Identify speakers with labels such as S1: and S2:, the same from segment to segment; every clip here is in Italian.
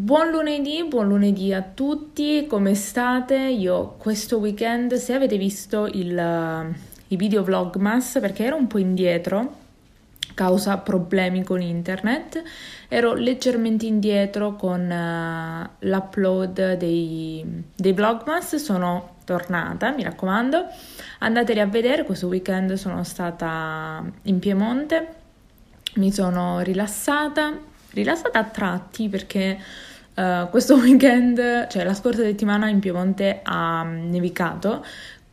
S1: Buon lunedì, buon lunedì a tutti, come state? Io questo weekend, se avete visto il, i video vlogmas, perché ero un po' indietro causa problemi con internet, ero leggermente indietro con uh, l'upload dei, dei vlogmas, sono tornata, mi raccomando, andateli a vedere, questo weekend sono stata in Piemonte, mi sono rilassata, rilassata a tratti perché uh, questo weekend, cioè la scorsa settimana in Piemonte ha nevicato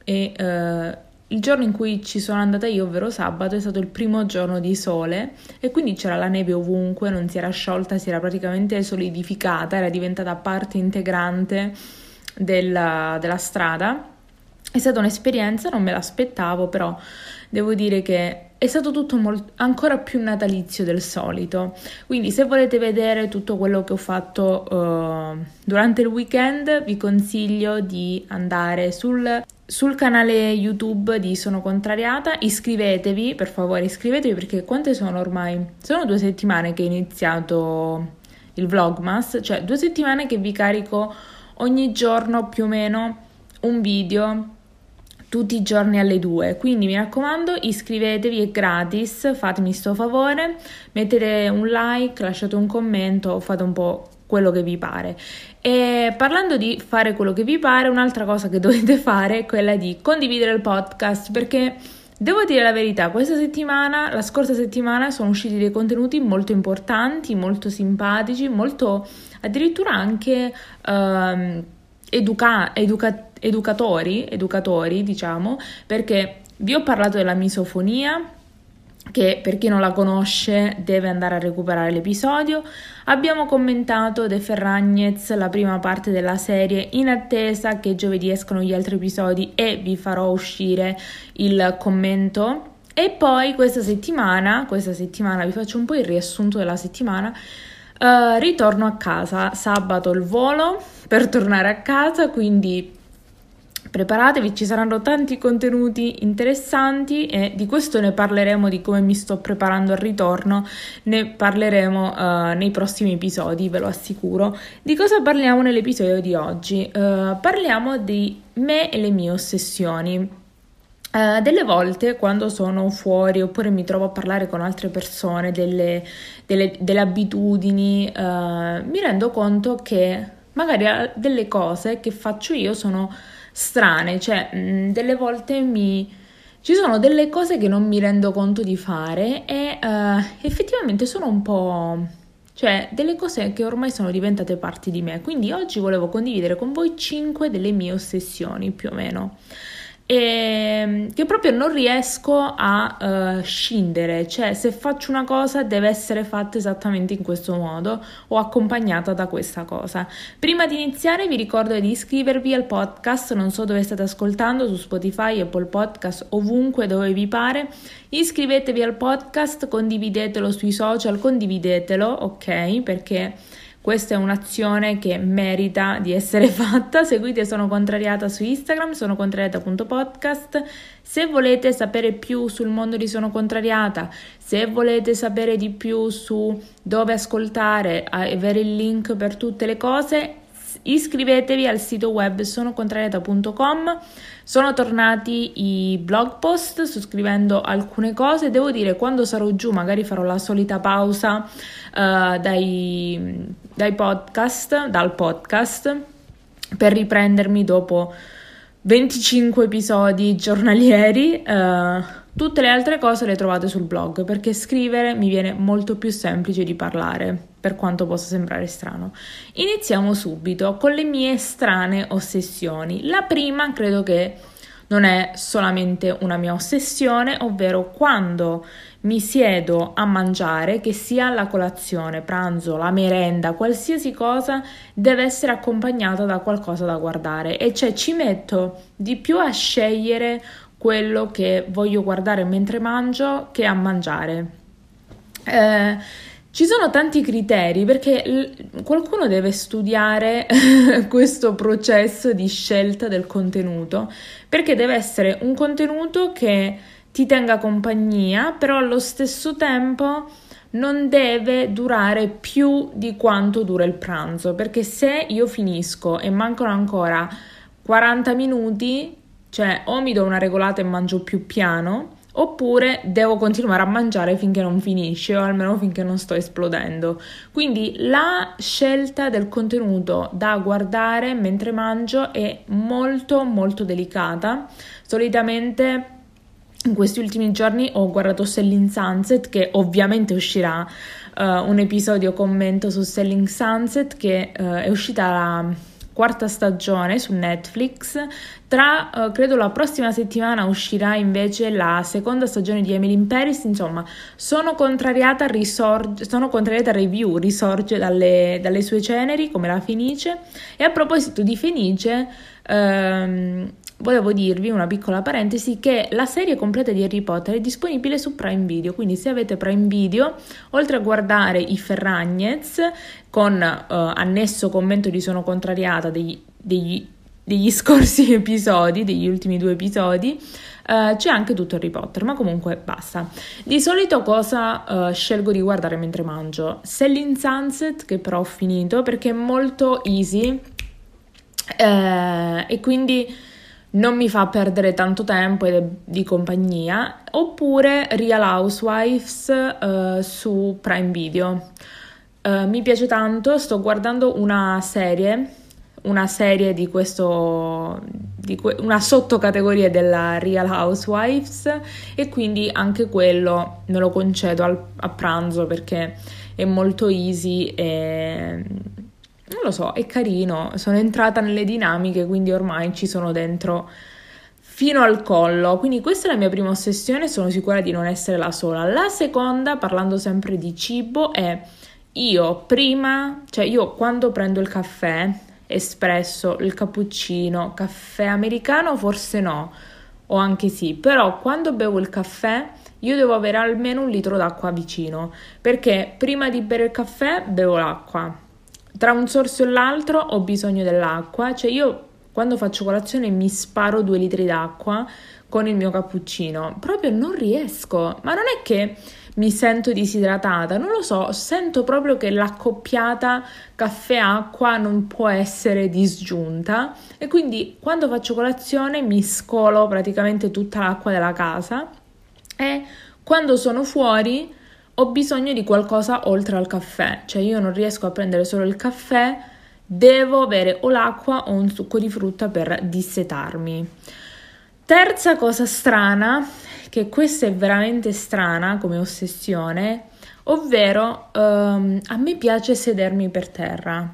S1: e uh, il giorno in cui ci sono andata io, ovvero sabato, è stato il primo giorno di sole e quindi c'era la neve ovunque, non si era sciolta, si era praticamente solidificata, era diventata parte integrante della, della strada. È stata un'esperienza, non me l'aspettavo, però devo dire che è stato tutto molto, ancora più natalizio del solito. Quindi, se volete vedere tutto quello che ho fatto uh, durante il weekend, vi consiglio di andare sul, sul, canale YouTube di Sono Contrariata. Iscrivetevi, per favore, iscrivetevi perché quante sono ormai? Sono due settimane che ho iniziato il Vlogmas, cioè due settimane che vi carico ogni giorno più o meno un video tutti i giorni alle 2. Quindi mi raccomando, iscrivetevi, è gratis, fatemi sto favore, mettete un like, lasciate un commento, fate un po' quello che vi pare. E parlando di fare quello che vi pare, un'altra cosa che dovete fare è quella di condividere il podcast perché devo dire la verità, questa settimana, la scorsa settimana sono usciti dei contenuti molto importanti, molto simpatici, molto addirittura anche uh, educa- educativi educatori, educatori diciamo, perché vi ho parlato della misofonia, che per chi non la conosce deve andare a recuperare l'episodio. Abbiamo commentato De Ferragnez, la prima parte della serie, in attesa che giovedì escono gli altri episodi e vi farò uscire il commento. E poi questa settimana, questa settimana vi faccio un po' il riassunto della settimana. Uh, ritorno a casa sabato il volo per tornare a casa, quindi Preparatevi, ci saranno tanti contenuti interessanti e di questo ne parleremo, di come mi sto preparando al ritorno, ne parleremo uh, nei prossimi episodi, ve lo assicuro. Di cosa parliamo nell'episodio di oggi? Uh, parliamo di me e le mie ossessioni. Uh, delle volte quando sono fuori oppure mi trovo a parlare con altre persone delle, delle, delle abitudini, mi rendo conto che magari delle cose che faccio io sono strane, cioè mh, mm, delle volte mi... ci sono delle cose che non mi rendo conto di fare e uh, effettivamente sono un po'... cioè delle cose che ormai sono diventate parti di me. Quindi oggi volevo condividere con voi 5 delle mie ossessioni più o meno e ehm, che proprio non riesco a uh, scindere, cioè se faccio una cosa deve essere fatta esattamente in questo modo o accompagnata da questa cosa. Prima di iniziare vi ricordo di iscrivervi al podcast, non so dove state ascoltando, su Spotify, Apple Podcast, ovunque dove vi pare. Iscrivetevi al podcast, condividetelo sui social, condividetelo, ok? Perché questa è un'azione che merita di essere fatta. Seguite Sono Contrariata su Instagram, sono contrariata.podcast. Se volete sapere più sul mondo di Sono Contrariata, se volete sapere di più su dove ascoltare, avere il link per tutte le cose, iscrivetevi al sito web sonocontrariata.com. Sono tornati i blog post, sto scrivendo alcune cose. Devo dire, quando sarò giù, magari farò la solita pausa uh, dai, dai podcast, dal podcast, per riprendermi dopo 25 episodi giornalieri. Uh, tutte le altre cose le trovate sul blog perché scrivere mi viene molto più semplice di parlare, per quanto possa sembrare strano. Iniziamo subito con le mie strane ossessioni. La prima credo che non è solamente una mia ossessione, ovvero quando mi siedo a mangiare, che sia la colazione, pranzo, la merenda, qualsiasi cosa deve essere accompagnata da qualcosa da guardare e cioè ci metto di più a scegliere quello che voglio guardare mentre mangio che a mangiare. Eh, ci sono tanti criteri perché l- qualcuno deve studiare questo processo di scelta del contenuto perché deve essere un contenuto che ti tenga compagnia, però allo stesso tempo non deve durare più di quanto dura il pranzo, perché se io finisco e mancano ancora 40 minuti, cioè o mi do una regolata e mangio più piano, oppure devo continuare a mangiare finché non finisce o almeno finché non sto esplodendo. Quindi la scelta del contenuto da guardare mentre mangio è molto molto delicata. Solitamente in questi ultimi giorni ho guardato Selling Sunset, che ovviamente uscirà uh, un episodio commento su Selling Sunset, che uh, è uscita la quarta stagione su Netflix. Tra uh, credo la prossima settimana uscirà invece la seconda stagione di Emily in Paris. Insomma, sono contrariata, risorge, sono contrariata a review, risorge dalle, dalle, sue ceneri come la Fenice. E a proposito di Fenice. Um, volevo dirvi una piccola parentesi che la serie completa di Harry Potter è disponibile su Prime Video, quindi se avete Prime Video, oltre a guardare i Ferragnez con uh, annesso commento di Sono contrariata degli, degli, degli scorsi episodi, degli ultimi due episodi, Uh, c'è anche tutto Harry Potter, ma comunque basta. Di solito cosa uh, scelgo di guardare mentre mangio? Selling Sunset, che però ho finito perché è molto easy uh, e quindi non mi fa perdere tanto tempo ed è di compagnia, oppure Real Housewives uh, su Prime Video. Uh, mi piace tanto, sto guardando una serie, una serie di questo, di que- una sottocategoria della Real Housewives e quindi anche quello me lo concedo al- a pranzo perché è molto easy e non lo so, è carino, sono entrata nelle dinamiche, quindi ormai ci sono dentro fino al collo. Quindi questa è la mia prima ossessione, sono sicura di non essere la sola. La seconda, parlando sempre di cibo, è io prima, cioè io quando prendo il caffè, espresso, il cappuccino, caffè americano, forse no, o anche sì, però quando bevo il caffè io devo avere almeno un litro d'acqua vicino, perché prima di bere il caffè bevo l'acqua tra un sorso e l'altro ho bisogno dell'acqua, cioè io quando faccio colazione mi sparo due litri d'acqua con il mio cappuccino, proprio non riesco, ma non è che mi sento disidratata, non lo so, sento proprio che l'accoppiata caffè-acqua non può essere disgiunta. E quindi quando faccio colazione mi scolo praticamente tutta l'acqua della casa. E quando sono fuori ho bisogno di qualcosa oltre al caffè, cioè io non riesco a prendere solo il caffè, devo avere o l'acqua o un succo di frutta per dissetarmi. Terza cosa strana, che questa è veramente strana come ossessione, ovvero um, a me piace sedermi per terra.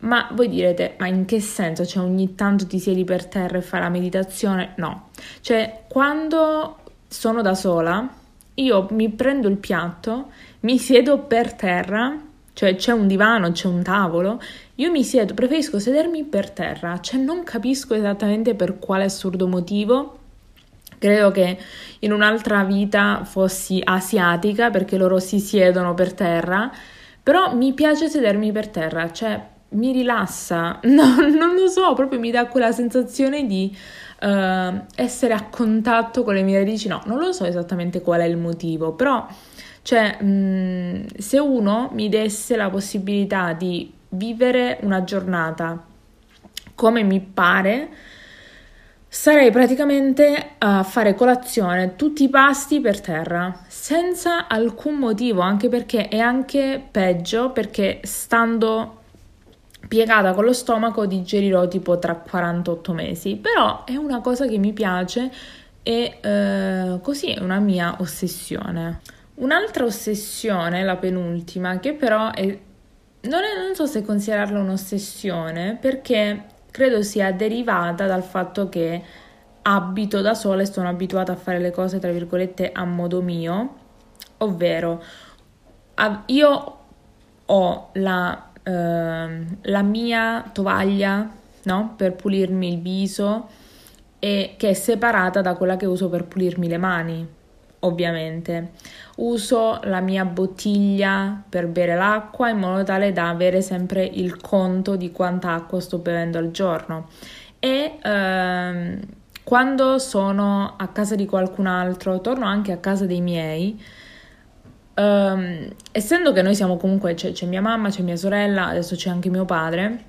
S1: Ma voi direte, ma in che senso? Cioè ogni tanto ti siedi per terra e fai la meditazione? No, cioè quando sono da sola io mi prendo il piatto, mi siedo per terra, cioè c'è un divano, c'è un tavolo, io mi siedo, preferisco sedermi per terra, cioè non capisco esattamente per quale assurdo motivo. Credo che in un'altra vita fossi asiatica perché loro si siedono per terra, però mi piace sedermi per terra, cioè mi rilassa, no, non lo so, proprio mi dà quella sensazione di uh, essere a contatto con le mie radici, no, non lo so esattamente qual è il motivo, però cioè, mh, mm, se uno mi desse la possibilità di vivere una giornata come mi pare, sarei praticamente a fare colazione tutti i pasti per terra, senza alcun motivo, anche perché è anche peggio perché stando piegata con lo stomaco digerirò tipo tra 48 mesi, però è una cosa che mi piace e eh, così è una mia ossessione. Un'altra ossessione, la penultima, che però è, non, è, non so se considerarla un'ossessione perché credo sia derivata dal fatto che abito da sola e sono abituata a fare le cose tra virgolette a modo mio ovvero io ho la, eh, la mia tovaglia no? per pulirmi il viso e che è separata da quella che uso per pulirmi le mani, ovviamente. Uso la mia bottiglia per bere l'acqua in modo tale da avere sempre il conto di quanta acqua sto bevendo al giorno. E ehm, quando sono a casa di qualcun altro, torno anche a casa dei miei. Um, essendo che noi siamo comunque, c'è, c'è, mia mamma, c'è mia sorella, adesso c'è anche mio padre,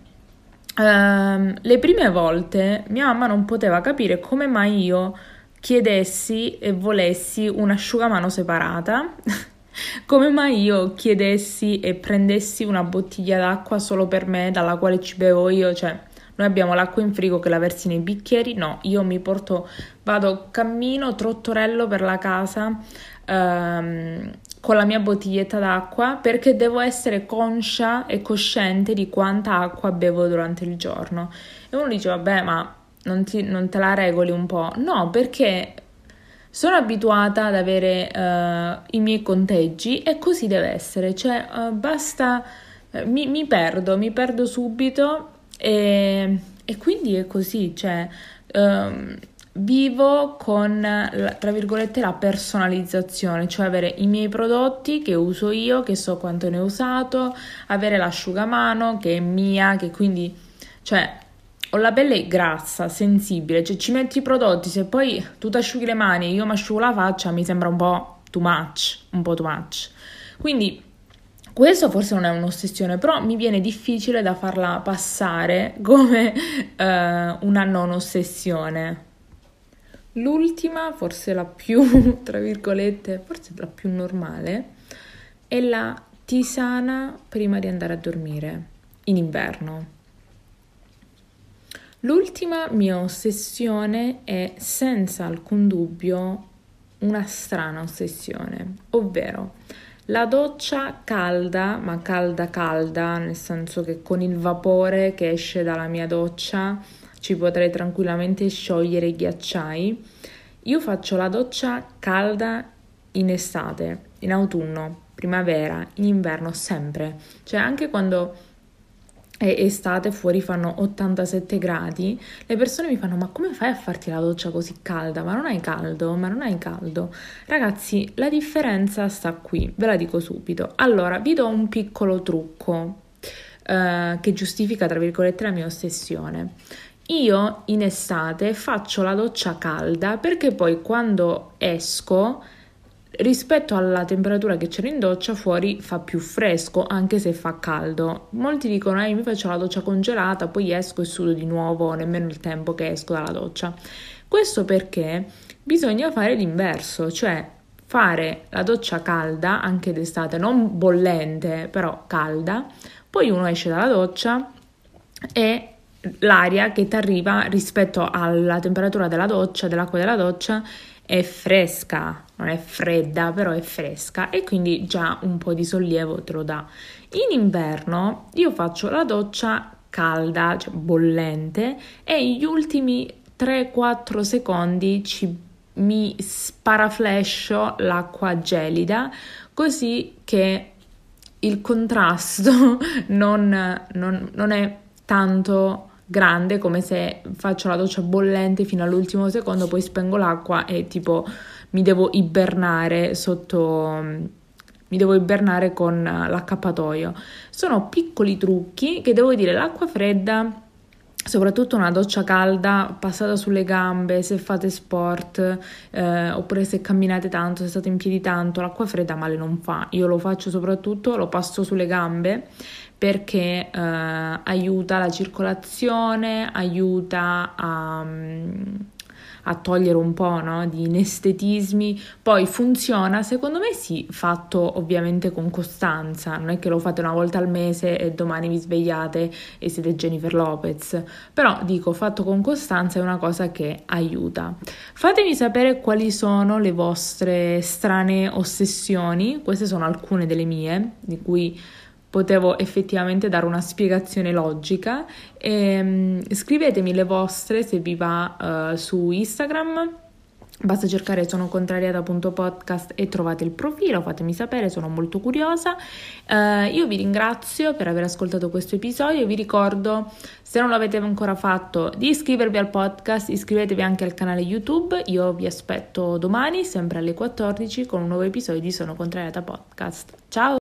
S1: um, le prime volte mia mamma non poteva capire come mai io chiedessi e volessi un'asciugamano separata, come mai io chiedessi e prendessi una bottiglia d'acqua solo per me, dalla quale ci bevo io, cioè noi abbiamo l'acqua in frigo che la versi nei bicchieri, no, io mi porto, vado, cammino, trottorello per la casa ehm, con la mia bottiglietta d'acqua perché devo essere conscia e cosciente di quanta acqua bevo durante il giorno. E uno dice, vabbè, ma non, ti, non te la regoli un po'? No, perché sono abituata ad avere uh, i miei conteggi e così deve essere, cioè uh, basta, uh, mi, mi, perdo, mi perdo subito e, e quindi è così, cioè um, vivo con, tra virgolette, la personalizzazione, cioè avere i miei prodotti che uso io, che so quanto ne ho usato, avere l'asciugamano che è mia, che quindi, cioè, ho la pelle grassa, sensibile, cioè ci metti i prodotti, se poi tu ti asciughi le mani e io mi asciugo la faccia, mi sembra un po' too much, un po' too much. Quindi questo forse non è un'ossessione, però mi viene difficile da farla passare come uh, una non ossessione. L'ultima, forse la più, tra virgolette, forse la più normale, è la tisana prima di andare a dormire in inverno. L'ultima mia ossessione è senza alcun dubbio una strana ossessione, ovvero la doccia calda, ma calda calda, nel senso che con il vapore che esce dalla mia doccia ci potrei tranquillamente sciogliere i ghiacciai. Io faccio la doccia calda in estate, in autunno, primavera, in inverno, sempre. Cioè anche quando è estate fuori fanno 87 gradi, le persone mi fanno ma come fai a farti la doccia così calda? Ma non hai caldo? Ma non hai caldo? Ragazzi, la differenza sta qui, ve la dico subito. Allora, vi do un piccolo trucco eh, che giustifica, tra virgolette, la mia ossessione. Io in estate faccio la doccia calda perché poi quando esco rispetto alla temperatura che c'era in doccia fuori fa più fresco anche se fa caldo. Molti dicono eh, mi faccio la doccia congelata, poi esco e sudo di nuovo, nemmeno il tempo che esco dalla doccia. Questo perché bisogna fare l'inverso, cioè fare la doccia calda anche d'estate, non bollente, però calda, poi uno esce dalla doccia e l'aria che ti arriva rispetto alla temperatura della doccia, dell'acqua della doccia, è fresca, non è fredda, però è fresca e quindi già un po' di sollievo te lo dà. In inverno io faccio la doccia calda, cioè bollente, e gli ultimi 3-4 secondi ci, mi sparaflascio l'acqua gelida così che il contrasto non, non, non è tanto grande come se faccio la doccia bollente fino all'ultimo secondo, poi spengo l'acqua e tipo mi devo ibernare sotto mi devo ibernare con l'accappatoio. Sono piccoli trucchi che devo dire l'acqua fredda soprattutto una doccia calda passata sulle gambe se fate sport eh, oppure se camminate tanto, se state in piedi tanto, l'acqua fredda male non fa. Io lo faccio soprattutto, lo passo sulle gambe perché eh, aiuta la circolazione, aiuta a, a togliere un po' no, di inestetismi. Poi funziona, secondo me sì, fatto ovviamente con costanza, non è che lo fate una volta al mese e domani vi svegliate e siete Jennifer Lopez, però dico fatto con costanza è una cosa che aiuta. Fatemi sapere quali sono le vostre strane ossessioni, queste sono alcune delle mie, di cui potevo effettivamente dare una spiegazione logica. E, um, scrivetemi le vostre se vi va uh, su Instagram Basta cercare sono contrariata.podcast e trovate il profilo, fatemi sapere, sono molto curiosa. Uh, io vi ringrazio per aver ascoltato questo episodio, vi ricordo, se non l'avete ancora fatto, di iscrivervi al podcast, iscrivetevi anche al canale YouTube, io vi aspetto domani, sempre alle 14, con un nuovo episodio di Sono Contrariata Podcast. Ciao!